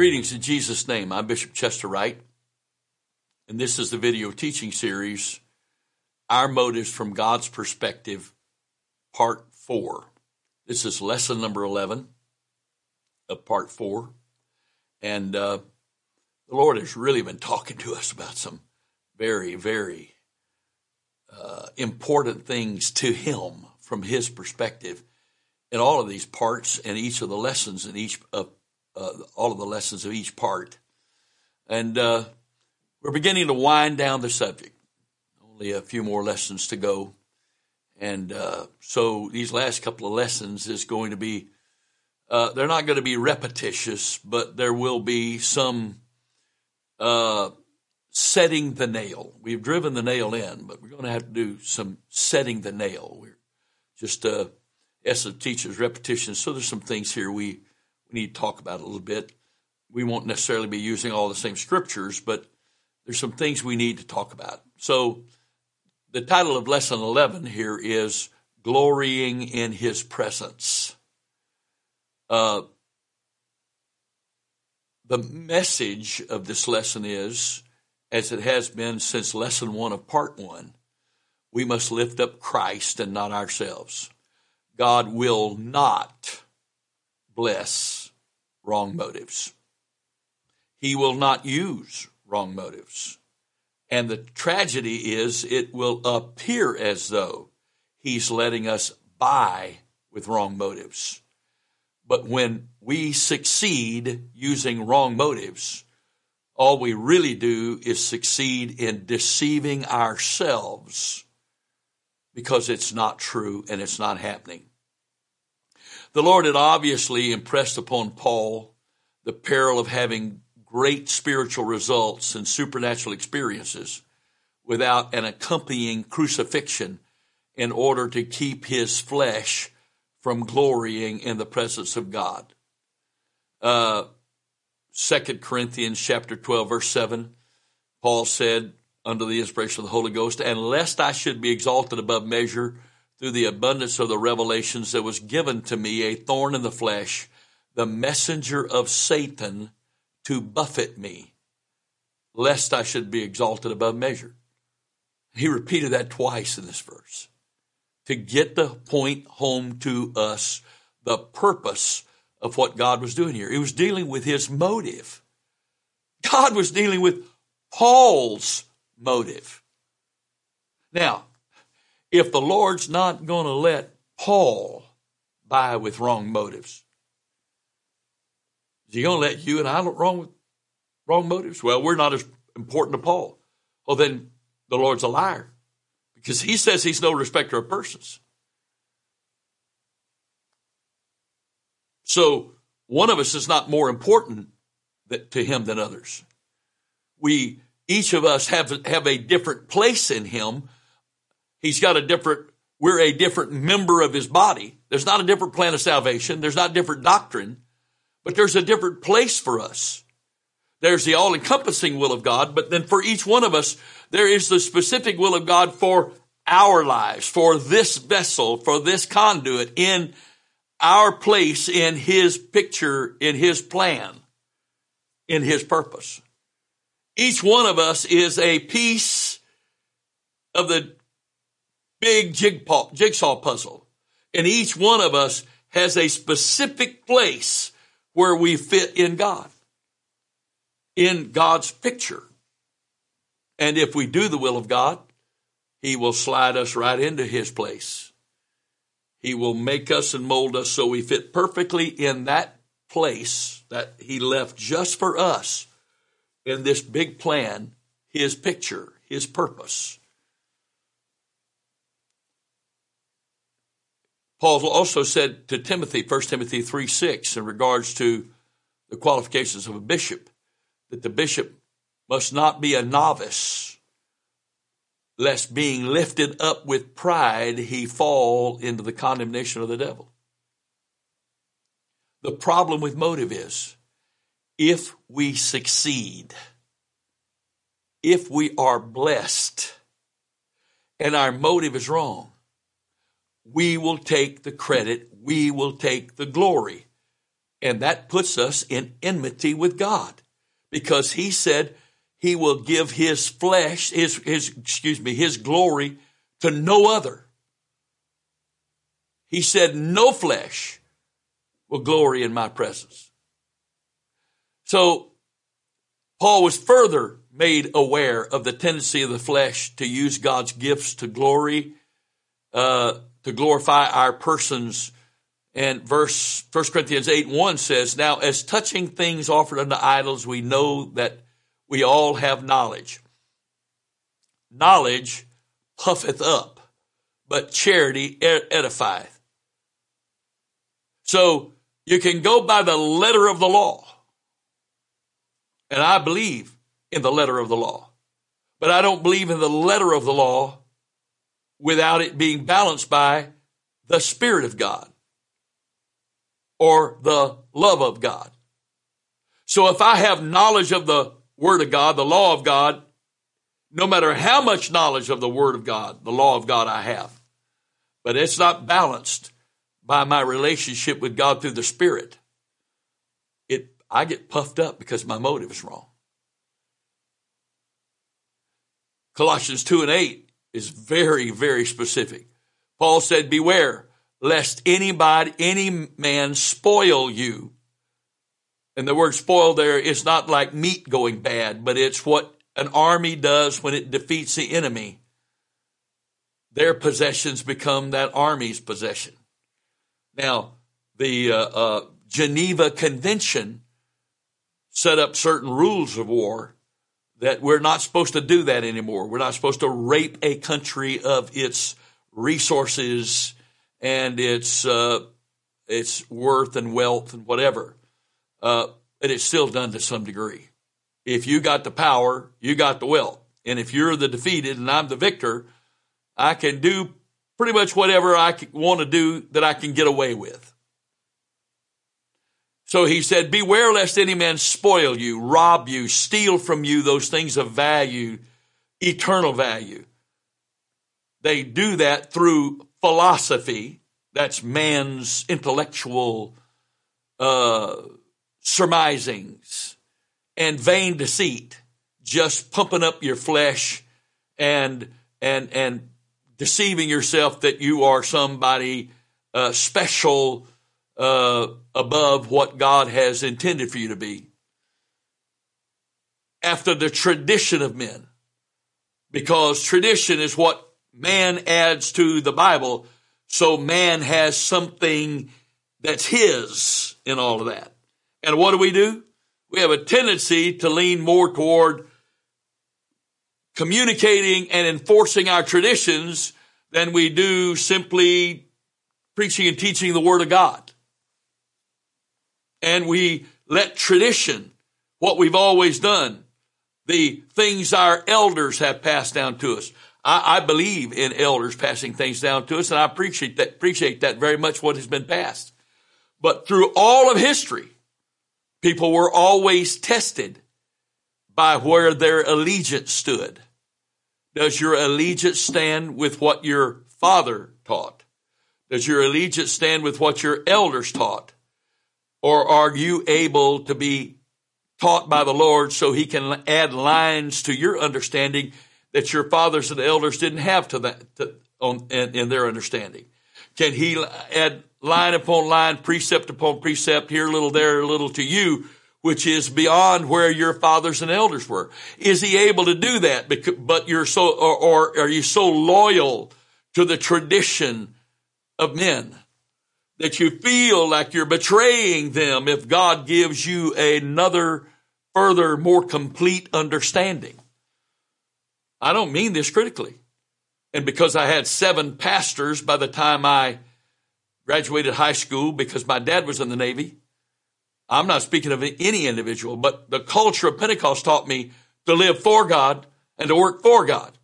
Greetings in Jesus' name. I'm Bishop Chester Wright, and this is the video teaching series, Our Motives from God's Perspective, Part 4. This is lesson number 11 of Part 4. And uh, the Lord has really been talking to us about some very, very uh, important things to Him from His perspective in all of these parts and each of the lessons in each of uh, all of the lessons of each part. And uh, we're beginning to wind down the subject. Only a few more lessons to go. And uh, so these last couple of lessons is going to be, uh, they're not going to be repetitious, but there will be some uh, setting the nail. We've driven the nail in, but we're going to have to do some setting the nail. We're just, uh, Essa teacher's repetition. So there's some things here we we need to talk about a little bit. We won't necessarily be using all the same scriptures, but there's some things we need to talk about. So the title of lesson 11 here is Glorying in His Presence. Uh, the message of this lesson is, as it has been since lesson one of part one, we must lift up Christ and not ourselves. God will not bless wrong motives. He will not use wrong motives. And the tragedy is it will appear as though he's letting us buy with wrong motives. But when we succeed using wrong motives, all we really do is succeed in deceiving ourselves because it's not true and it's not happening. The Lord had obviously impressed upon Paul the peril of having great spiritual results and supernatural experiences without an accompanying crucifixion in order to keep his flesh from glorying in the presence of God. Uh, 2 Corinthians chapter 12 verse 7, Paul said under the inspiration of the Holy Ghost, and lest I should be exalted above measure through the abundance of the revelations that was given to me a thorn in the flesh, the messenger of Satan to buffet me, lest I should be exalted above measure. He repeated that twice in this verse to get the point home to us, the purpose of what God was doing here. He was dealing with his motive. God was dealing with Paul's motive. Now, if the Lord's not going to let Paul buy with wrong motives, is he going to let you and I wrong with wrong motives? Well, we're not as important to Paul. Well, then the Lord's a liar because he says he's no respecter of persons. So one of us is not more important to him than others. We, each of us have, have a different place in him He's got a different, we're a different member of his body. There's not a different plan of salvation. There's not different doctrine, but there's a different place for us. There's the all encompassing will of God, but then for each one of us, there is the specific will of God for our lives, for this vessel, for this conduit in our place in his picture, in his plan, in his purpose. Each one of us is a piece of the big jigsaw puzzle. And each one of us has a specific place where we fit in God, in God's picture. And if we do the will of God, He will slide us right into His place. He will make us and mold us so we fit perfectly in that place that He left just for us in this big plan, His picture, His purpose. Paul also said to Timothy, 1 Timothy 3 6, in regards to the qualifications of a bishop, that the bishop must not be a novice, lest being lifted up with pride he fall into the condemnation of the devil. The problem with motive is if we succeed, if we are blessed, and our motive is wrong, we will take the credit, we will take the glory. And that puts us in enmity with God because he said he will give his flesh, his, his, excuse me, his glory to no other. He said, no flesh will glory in my presence. So Paul was further made aware of the tendency of the flesh to use God's gifts to glory, uh, to glorify our persons. And verse 1 Corinthians 8 1 says, Now as touching things offered unto idols, we know that we all have knowledge. Knowledge puffeth up, but charity edifieth. So you can go by the letter of the law. And I believe in the letter of the law. But I don't believe in the letter of the law without it being balanced by the Spirit of God or the love of God. So if I have knowledge of the Word of God, the law of God, no matter how much knowledge of the Word of God, the law of God I have, but it's not balanced by my relationship with God through the Spirit, it, I get puffed up because my motive is wrong. Colossians 2 and 8 is very, very specific. Paul said, beware lest anybody, any man spoil you. And the word spoil there is not like meat going bad, but it's what an army does when it defeats the enemy. Their possessions become that army's possession. Now, the uh, uh, Geneva Convention set up certain rules of war that we're not supposed to do that anymore. We're not supposed to rape a country of its resources and its uh, its worth and wealth and whatever. Uh, and it's still done to some degree. If you got the power, you got the wealth. And if you're the defeated and I'm the victor, I can do pretty much whatever I want to do that I can get away with. So he said, beware lest any man spoil you, rob you, steal from you those things of value, eternal value. They do that through philosophy. That's man's intellectual, uh, surmisings and vain deceit, just pumping up your flesh and, and, and deceiving yourself that you are somebody, uh, special, uh, above what God has intended for you to be. After the tradition of men. Because tradition is what man adds to the Bible. So man has something that's his in all of that. And what do we do? We have a tendency to lean more toward communicating and enforcing our traditions than we do simply preaching and teaching the Word of God and we let tradition, what we've always done, the things our elders have passed down to us. I, I, believe in elders passing things down to us, and I appreciate that, appreciate that very much what has been passed. But through all of history, people were always tested by where their allegiance stood. Does your allegiance stand with what your father taught? Does your allegiance stand with what your elders taught? Or are you able to be taught by the Lord so he can add lines to your understanding that your fathers and elders didn't have to that to, on, in, in their understanding? Can he add line upon line, precept upon precept, here a little, there a little to you, which is beyond where your fathers and elders were? Is he able to do that? But you're so, or, or are you so loyal to the tradition of men that you feel like you're betraying them if God gives you another further, more complete understanding. I don't mean this critically. And because I had seven pastors by the time I graduated high school because my dad was in the Navy, I'm not speaking of any individual, but the culture of Pentecost taught me to live for God and to work for God.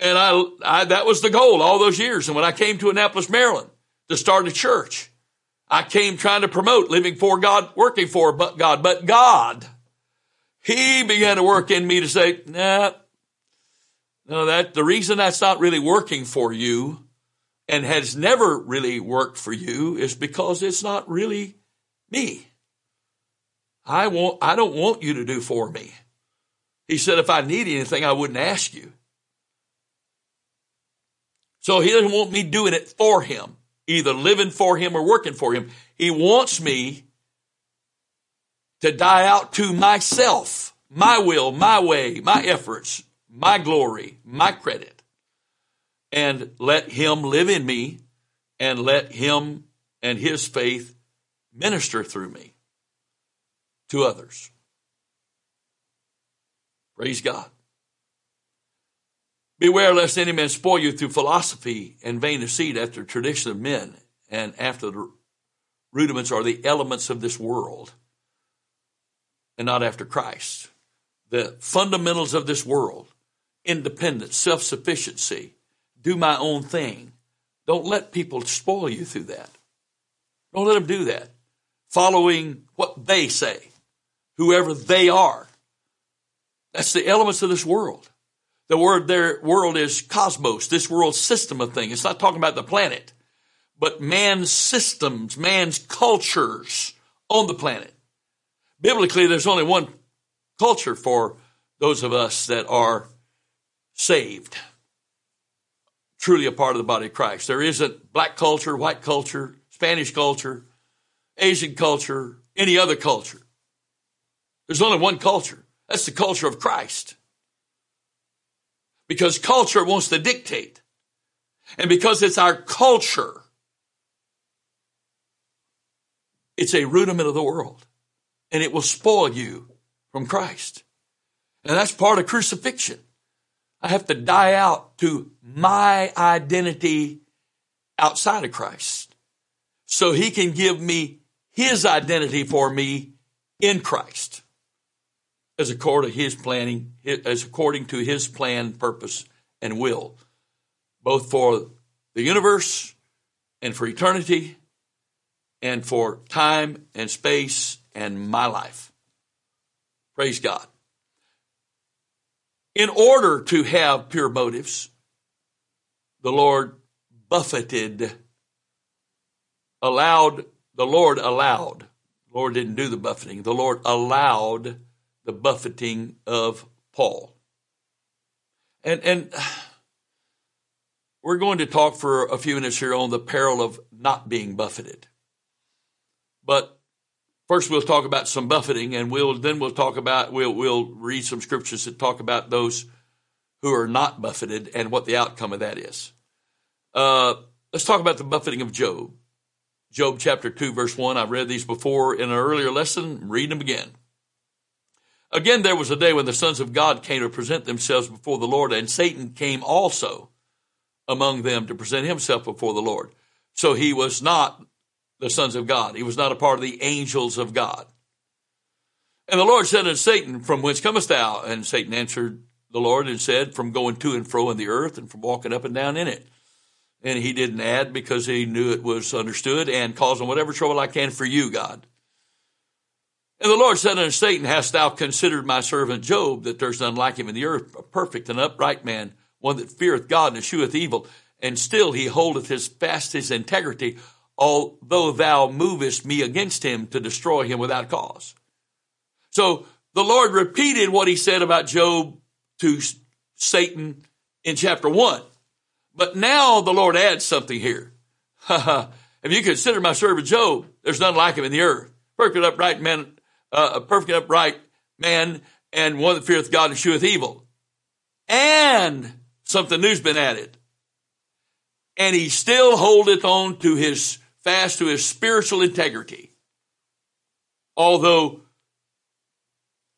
And I, I, that was the goal all those years. And when I came to Annapolis, Maryland, to start a church. I came trying to promote living for God, working for but God, but God, He began to work in me to say, nah, no, that the reason that's not really working for you and has never really worked for you is because it's not really me. I want, I don't want you to do for me. He said, if I need anything, I wouldn't ask you. So he doesn't want me doing it for him, either living for him or working for him. He wants me to die out to myself, my will, my way, my efforts, my glory, my credit, and let him live in me and let him and his faith minister through me to others. Praise God. Beware lest any man spoil you through philosophy and vain deceit after tradition of men and after the rudiments or the elements of this world and not after Christ. The fundamentals of this world, independence, self-sufficiency, do my own thing. Don't let people spoil you through that. Don't let them do that. Following what they say, whoever they are. That's the elements of this world. The word their world is cosmos, this world system of things. It's not talking about the planet, but man's systems, man's cultures on the planet. Biblically, there's only one culture for those of us that are saved, truly a part of the body of Christ. There isn't black culture, white culture, Spanish culture, Asian culture, any other culture. There's only one culture. That's the culture of Christ because culture wants to dictate. And because it's our culture, it's a rudiment of the world and it will spoil you from Christ. And that's part of crucifixion. I have to die out to my identity outside of Christ so he can give me his identity for me in Christ as according to his planning, as according to his plan, purpose, and will, both for the universe and for eternity and for time and space and my life. Praise God. In order to have pure motives, the Lord buffeted, allowed, the Lord allowed, the Lord didn't do the buffeting, the Lord allowed the buffeting of Paul. And, and we're going to talk for a few minutes here on the peril of not being buffeted. But first we'll talk about some buffeting and we'll, then we'll talk about, we'll, we'll read some scriptures that talk about those who are not buffeted and what the outcome of that is. Uh, let's talk about the buffeting of Job. Job chapter 2 verse 1. I've read these before in an earlier lesson. Read them again. Again, there was a day when the sons of God came to present themselves before the Lord, and Satan came also among them to present himself before the Lord. So he was not the sons of God. He was not a part of the angels of God. And the Lord said unto Satan, From whence comest thou? And Satan answered the Lord and said, From going to and fro in the earth and from walking up and down in it. And he didn't add because he knew it was understood and causing whatever trouble I can for you, God. And the Lord said unto Satan, Hast thou considered my servant Job, that there's none like him in the earth, a perfect and upright man, one that feareth God and escheweth evil, and still he holdeth his fast his integrity, although thou movest me against him to destroy him without cause. So the Lord repeated what he said about Job to Satan in chapter one. But now the Lord adds something here. if you consider my servant Job, there's none like him in the earth. Perfect upright man, uh, a perfect upright man and one that feareth God and sheweth evil. And something new's been added. And he still holdeth on to his fast to his spiritual integrity. Although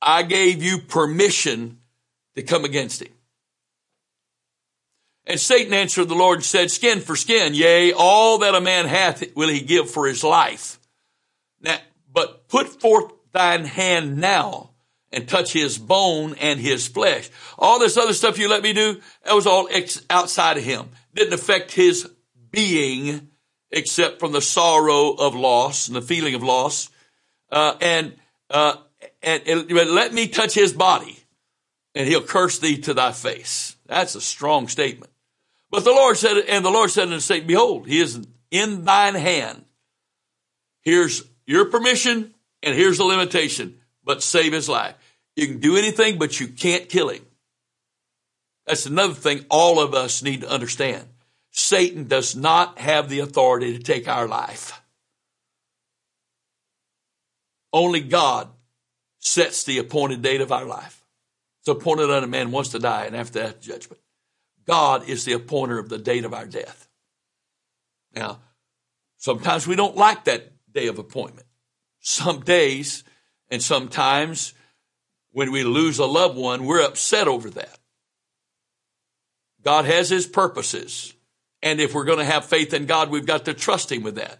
I gave you permission to come against him. And Satan answered the Lord and said, Skin for skin, yea, all that a man hath will he give for his life. Now, but put forth thine hand now and touch his bone and his flesh. All this other stuff you let me do, that was all ex- outside of him. Didn't affect his being except from the sorrow of loss and the feeling of loss. Uh, and, uh, and, and let me touch his body and he'll curse thee to thy face. That's a strong statement. But the Lord said, and the Lord said unto Satan, behold, he is in thine hand. Here's your permission, and here's the limitation, but save his life. You can do anything, but you can't kill him. That's another thing all of us need to understand. Satan does not have the authority to take our life. Only God sets the appointed date of our life. It's appointed unto man wants to die, and after that, judgment. God is the appointer of the date of our death. Now, sometimes we don't like that day of appointment. Some days and sometimes when we lose a loved one, we're upset over that. God has his purposes. And if we're going to have faith in God, we've got to trust him with that.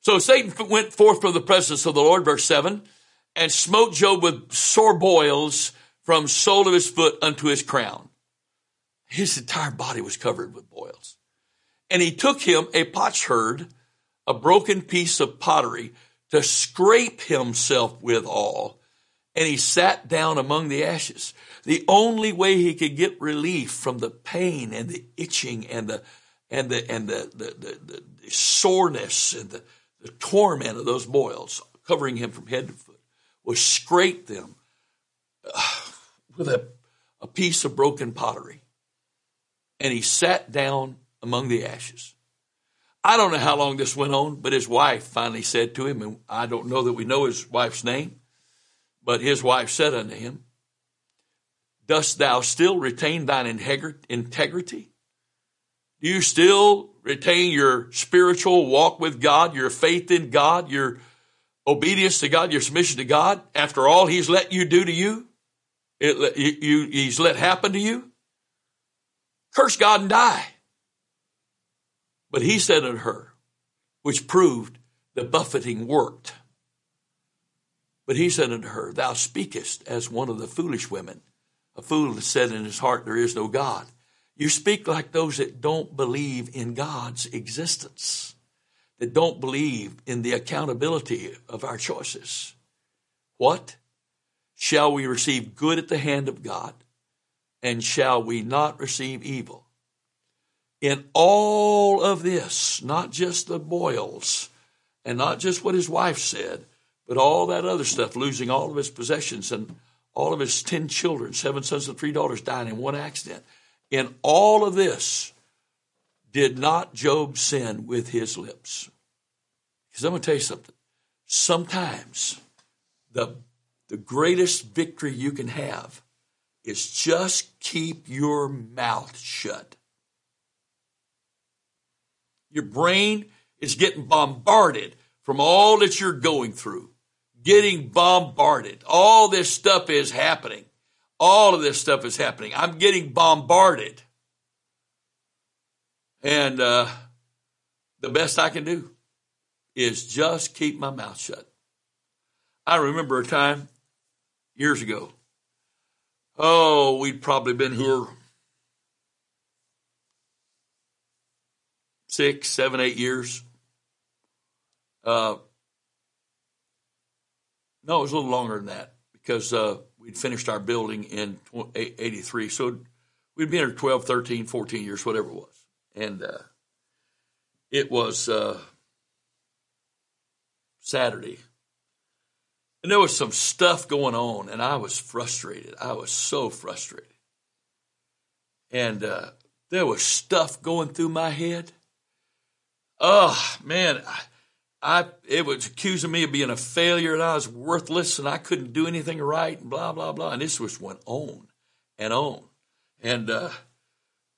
So Satan went forth from the presence of the Lord, verse 7, and smote Job with sore boils from sole of his foot unto his crown. His entire body was covered with boils. And he took him a potsherd, a broken piece of pottery, to scrape himself withal. And he sat down among the ashes. The only way he could get relief from the pain and the itching and the and the and the the, the, the soreness and the, the torment of those boils covering him from head to foot was scrape them uh, with a, a piece of broken pottery. And he sat down among the ashes. I don't know how long this went on, but his wife finally said to him, and I don't know that we know his wife's name, but his wife said unto him, Dost thou still retain thine integrity? Do you still retain your spiritual walk with God, your faith in God, your obedience to God, your submission to God after all he's let you do to you? It, you, he's let happen to you? Curse God and die. But he said unto her, which proved the buffeting worked. But he said unto her, Thou speakest as one of the foolish women. A fool has said in his heart, There is no God. You speak like those that don't believe in God's existence, that don't believe in the accountability of our choices. What? Shall we receive good at the hand of God? And shall we not receive evil? In all of this, not just the boils and not just what his wife said, but all that other stuff, losing all of his possessions and all of his 10 children, seven sons and three daughters dying in one accident. In all of this, did not Job sin with his lips? Because I'm going to tell you something. Sometimes the, the greatest victory you can have is just keep your mouth shut. Your brain is getting bombarded from all that you're going through, getting bombarded. All this stuff is happening. All of this stuff is happening. I'm getting bombarded. And uh, the best I can do is just keep my mouth shut. I remember a time years ago. Oh, we'd probably been here six, seven, eight years. Uh, no, it was a little longer than that because uh, we'd finished our building in 83. So we'd been here 12, 13, 14 years, whatever it was. And uh, it was uh, Saturday. And there was some stuff going on, and I was frustrated. I was so frustrated. And uh, there was stuff going through my head oh man, I it was accusing me of being a failure and I was worthless and I couldn't do anything right and blah blah blah. And this was went on and on, and uh,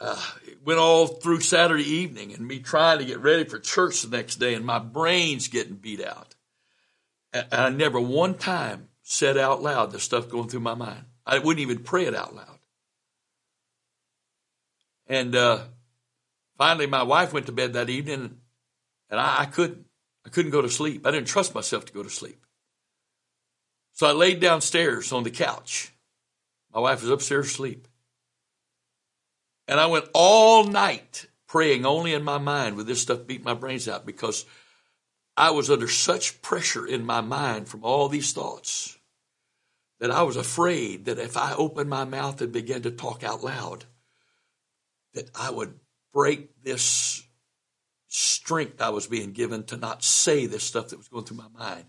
uh, it went all through Saturday evening and me trying to get ready for church the next day and my brain's getting beat out. And I never one time said out loud the stuff going through my mind. I wouldn't even pray it out loud. And uh, finally, my wife went to bed that evening and I, I couldn't. I couldn't go to sleep. I didn't trust myself to go to sleep. So I laid downstairs on the couch. My wife was upstairs asleep. And I went all night praying only in my mind with this stuff beat my brains out because I was under such pressure in my mind from all these thoughts that I was afraid that if I opened my mouth and began to talk out loud, that I would break this strength I was being given to not say this stuff that was going through my mind.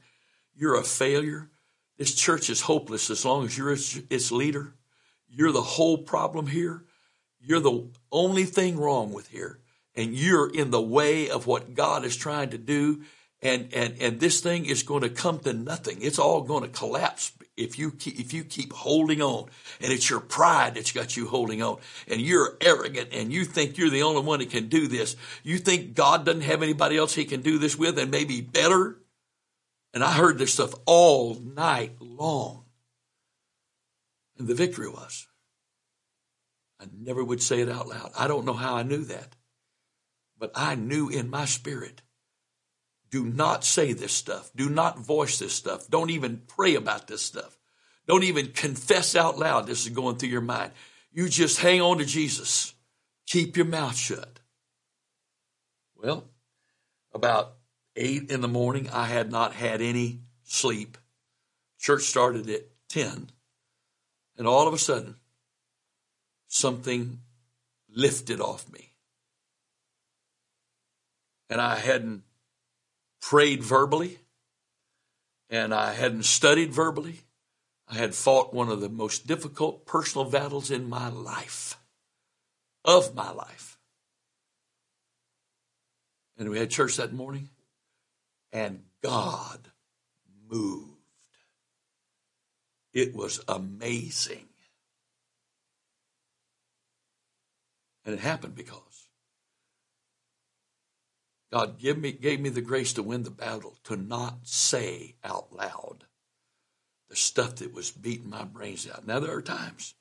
You're a failure. This church is hopeless as long as you're its leader. You're the whole problem here. You're the only thing wrong with here. And you're in the way of what God is trying to do. And, and, and this thing is going to come to nothing. It's all going to collapse if you keep, if you keep holding on and it's your pride that's got you holding on and you're arrogant and you think you're the only one that can do this. You think God doesn't have anybody else he can do this with and maybe better. And I heard this stuff all night long. And the victory was. I never would say it out loud. I don't know how I knew that. But I knew in my spirit do not say this stuff. Do not voice this stuff. Don't even pray about this stuff. Don't even confess out loud this is going through your mind. You just hang on to Jesus. Keep your mouth shut. Well, about eight in the morning, I had not had any sleep. Church started at 10. And all of a sudden, something lifted off me. And I hadn't prayed verbally and I hadn't studied verbally. I had fought one of the most difficult personal battles in my life, of my life. And we had church that morning, and God moved. It was amazing. And it happened because God give me, gave me the grace to win the battle, to not say out loud the stuff that was beating my brains out. Now, there are times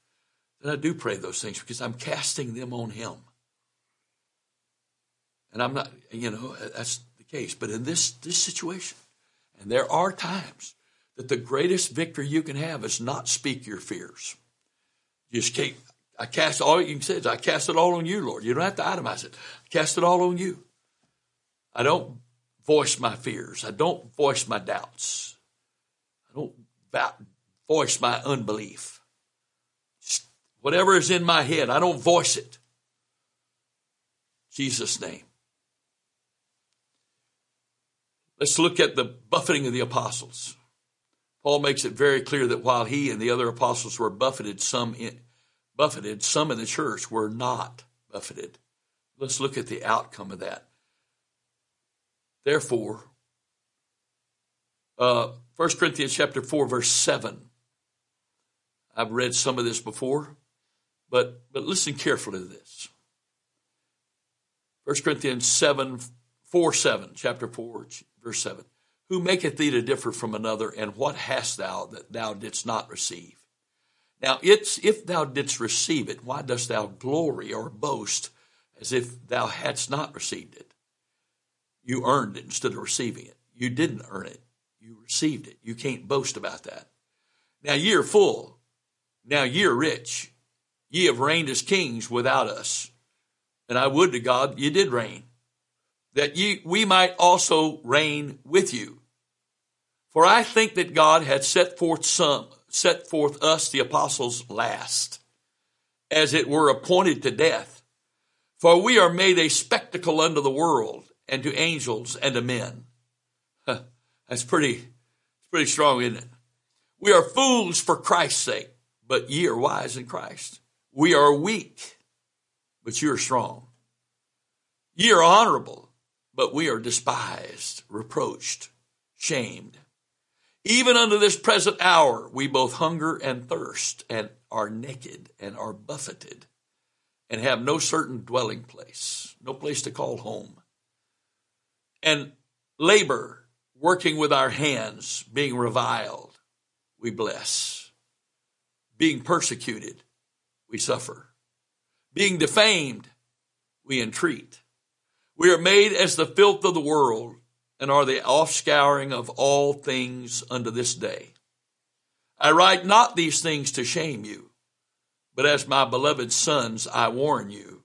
that I do pray those things because I'm casting them on Him. And I'm not, you know, that's the case. But in this, this situation, and there are times that the greatest victory you can have is not speak your fears. You just can't, I cast all you can say is, I cast it all on you, Lord. You don't have to itemize it. I cast it all on you. I don't voice my fears. I don't voice my doubts. I don't voice my unbelief. Whatever is in my head, I don't voice it. Jesus' name. Let's look at the buffeting of the apostles. Paul makes it very clear that while he and the other apostles were buffeted, some in, buffeted, some in the church were not buffeted. Let's look at the outcome of that. Therefore, uh, 1 Corinthians chapter 4, verse 7. I've read some of this before, but, but listen carefully to this. 1 Corinthians 7, 4, 7, chapter 4, verse 7. Who maketh thee to differ from another, and what hast thou that thou didst not receive? Now, it's if thou didst receive it, why dost thou glory or boast as if thou hadst not received it? You earned it instead of receiving it. You didn't earn it. You received it. You can't boast about that. Now ye are full. Now ye are rich. Ye have reigned as kings without us. And I would to God ye did reign, that ye, we might also reign with you. For I think that God had set forth some, set forth us, the apostles, last, as it were appointed to death. For we are made a spectacle unto the world, and to angels and to men. Huh, that's pretty, pretty strong, isn't it? We are fools for Christ's sake, but ye are wise in Christ. We are weak, but you are strong. Ye are honorable, but we are despised, reproached, shamed. Even unto this present hour, we both hunger and thirst, and are naked, and are buffeted, and have no certain dwelling place, no place to call home and labor, working with our hands, being reviled, we bless. Being persecuted, we suffer. Being defamed, we entreat. We are made as the filth of the world and are the offscouring of all things unto this day. I write not these things to shame you, but as my beloved sons, I warn you.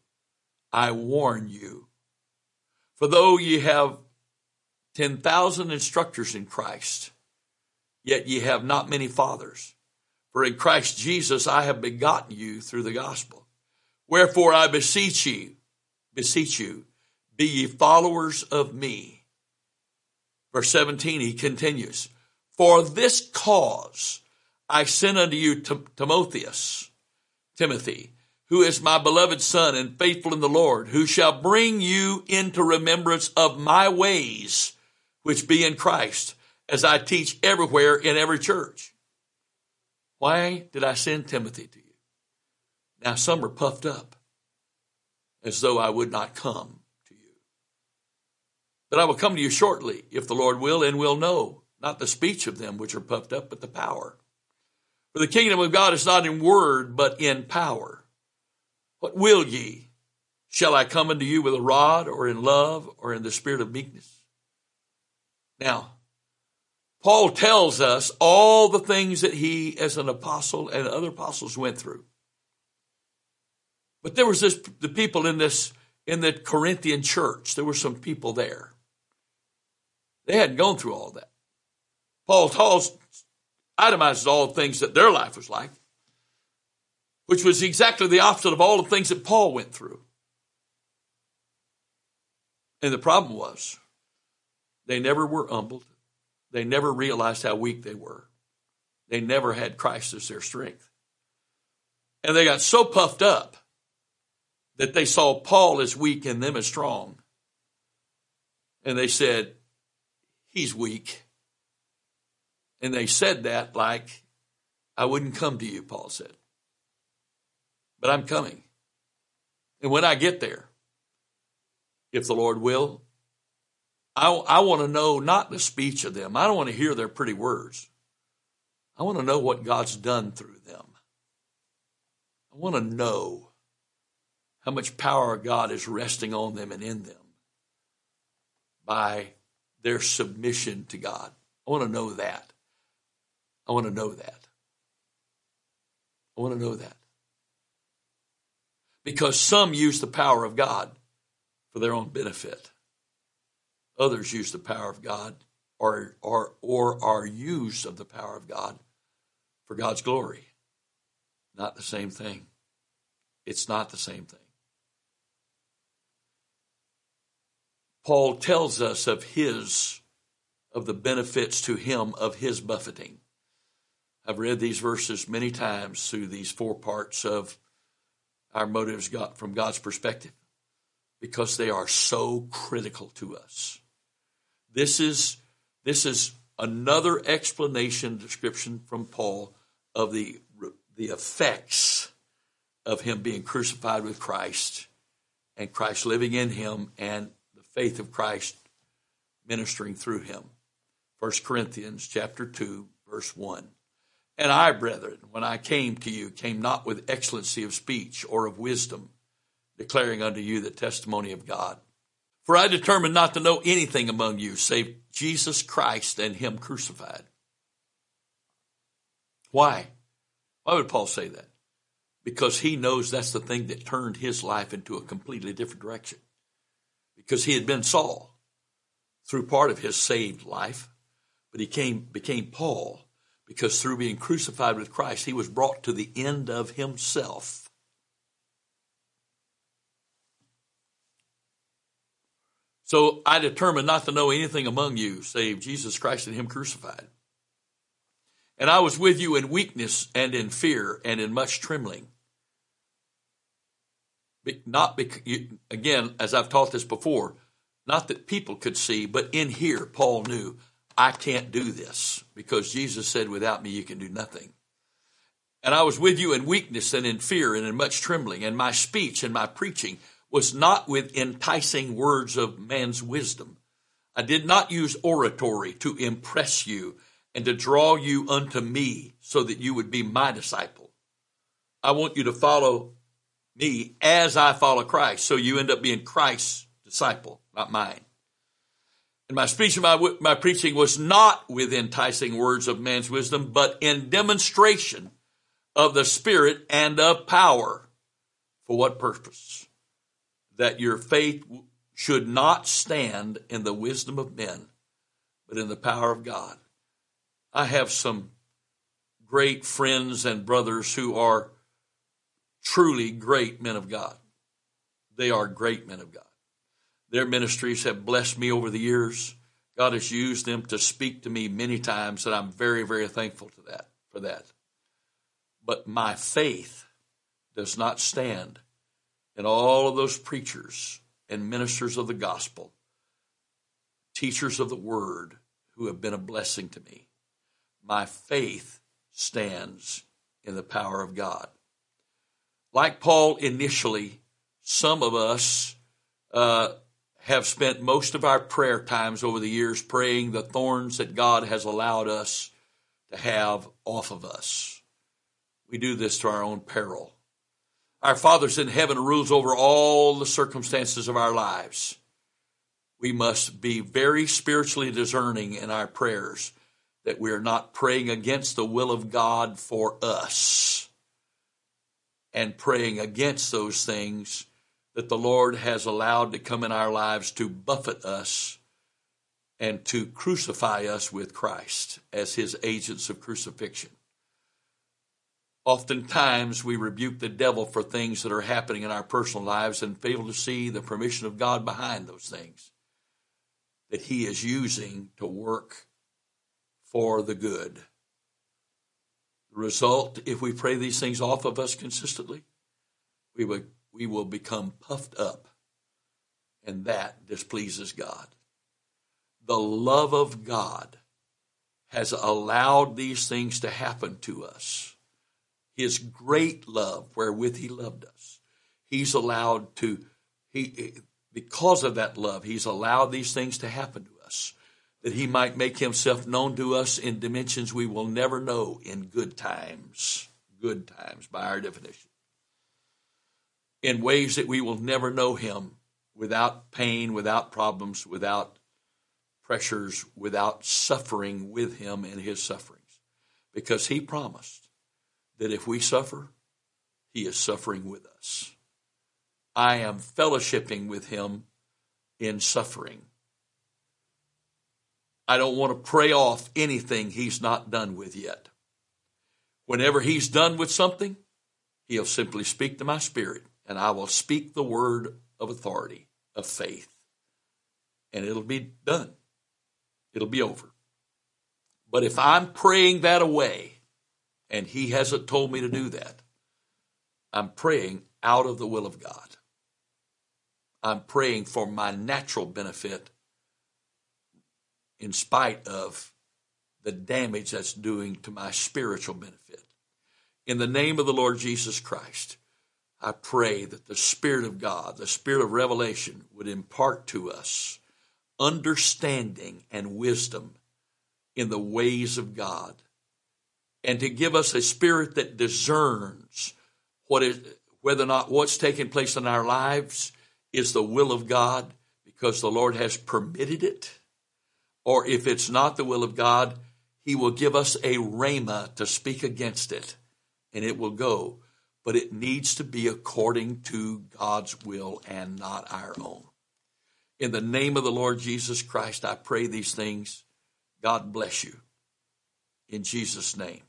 I warn you. For though ye have 10,000 instructors in Christ, yet ye have not many fathers. For in Christ Jesus I have begotten you through the gospel. Wherefore I beseech you, beseech you, be ye followers of me. Verse 17, he continues, For this cause I send unto you Timotheus, Timothy, who is my beloved son and faithful in the Lord, who shall bring you into remembrance of my ways, which be in Christ, as I teach everywhere in every church. Why did I send Timothy to you? Now some are puffed up as though I would not come to you. But I will come to you shortly, if the Lord will, and will know, not the speech of them which are puffed up, but the power. For the kingdom of God is not in word, but in power. What will ye? Shall I come unto you with a rod, or in love, or in the spirit of meekness? Now, Paul tells us all the things that he, as an apostle and other apostles, went through. But there was this, the people in this, in the Corinthian church, there were some people there. They hadn't gone through all that. Paul tells, itemizes all the things that their life was like, which was exactly the opposite of all the things that Paul went through. And the problem was, they never were humbled. They never realized how weak they were. They never had Christ as their strength. And they got so puffed up that they saw Paul as weak and them as strong. And they said, He's weak. And they said that like, I wouldn't come to you, Paul said. But I'm coming. And when I get there, if the Lord will, I, I want to know not the speech of them. I don't want to hear their pretty words. I want to know what God's done through them. I want to know how much power God is resting on them and in them by their submission to God. I want to know that. I want to know that. I want to know that. Because some use the power of God for their own benefit. Others use the power of God or, or, or are used of the power of God for God's glory. Not the same thing. It's not the same thing. Paul tells us of his, of the benefits to him of his buffeting. I've read these verses many times through these four parts of our motives got from God's perspective because they are so critical to us. This is, this is another explanation, description from Paul of the, the effects of him being crucified with Christ and Christ living in him and the faith of Christ ministering through him. 1 Corinthians chapter 2 verse 1. And I, brethren, when I came to you, came not with excellency of speech or of wisdom, declaring unto you the testimony of God. For I determined not to know anything among you save Jesus Christ and him crucified. Why? Why would Paul say that? Because he knows that's the thing that turned his life into a completely different direction because he had been Saul through part of his saved life, but he came, became Paul because through being crucified with Christ, he was brought to the end of himself. So I determined not to know anything among you save Jesus Christ and him crucified. And I was with you in weakness and in fear and in much trembling not again, as I've taught this before, not that people could see, but in here, Paul knew, I can't do this because Jesus said, without me, you can do nothing. And I was with you in weakness and in fear and in much trembling, and my speech and my preaching was not with enticing words of man's wisdom. I did not use oratory to impress you and to draw you unto me so that you would be my disciple. I want you to follow me as I follow Christ. So you end up being Christ's disciple, not mine. And my speech and my, my preaching was not with enticing words of man's wisdom, but in demonstration of the Spirit and of power. For what purpose? That your faith should not stand in the wisdom of men, but in the power of God. I have some great friends and brothers who are truly great men of God. They are great men of God. Their ministries have blessed me over the years. God has used them to speak to me many times, and I'm very, very thankful to that for that. But my faith does not stand in all of those preachers and ministers of the gospel, teachers of the word who have been a blessing to me. My faith stands in the power of God. Like Paul initially, some of us uh, have spent most of our prayer times over the years praying the thorns that God has allowed us to have off of us. We do this to our own peril. Our Father's in heaven rules over all the circumstances of our lives. We must be very spiritually discerning in our prayers that we are not praying against the will of God for us and praying against those things that the Lord has allowed to come in our lives to buffet us and to crucify us with Christ as his agents of crucifixion. Oftentimes, we rebuke the devil for things that are happening in our personal lives and fail to see the permission of God behind those things that he is using to work for the good. The result, if we pray these things off of us consistently, we will, we will become puffed up, and that displeases God. The love of God has allowed these things to happen to us. His great love, wherewith He loved us, He's allowed to, He, because of that love, He's allowed these things to happen to us that he might make himself known to us in dimensions we will never know in good times. Good times, by our definition. In ways that we will never know him without pain, without problems, without pressures, without suffering with him in his sufferings. Because he promised that if we suffer, he is suffering with us. I am fellowshipping with him in suffering. I don't want to pray off anything he's not done with yet. Whenever he's done with something, he'll simply speak to my spirit, and I will speak the word of authority, of faith, and it'll be done. It'll be over. But if I'm praying that away, and he hasn't told me to do that, I'm praying out of the will of God. I'm praying for my natural benefit in spite of the damage that's doing to my spiritual benefit. In the name of the Lord Jesus Christ, I pray that the Spirit of God, the Spirit of revelation, would impart to us understanding and wisdom in the ways of God, and to give us a spirit that discerns what is, whether or not what's taking place in our lives is the will of God because the Lord has permitted it or if it's not the will of God, He will give us a rhema to speak against it, and it will go. But it needs to be according to God's will and not our own. In the name of the Lord Jesus Christ, I pray these things. God bless you. In Jesus' name.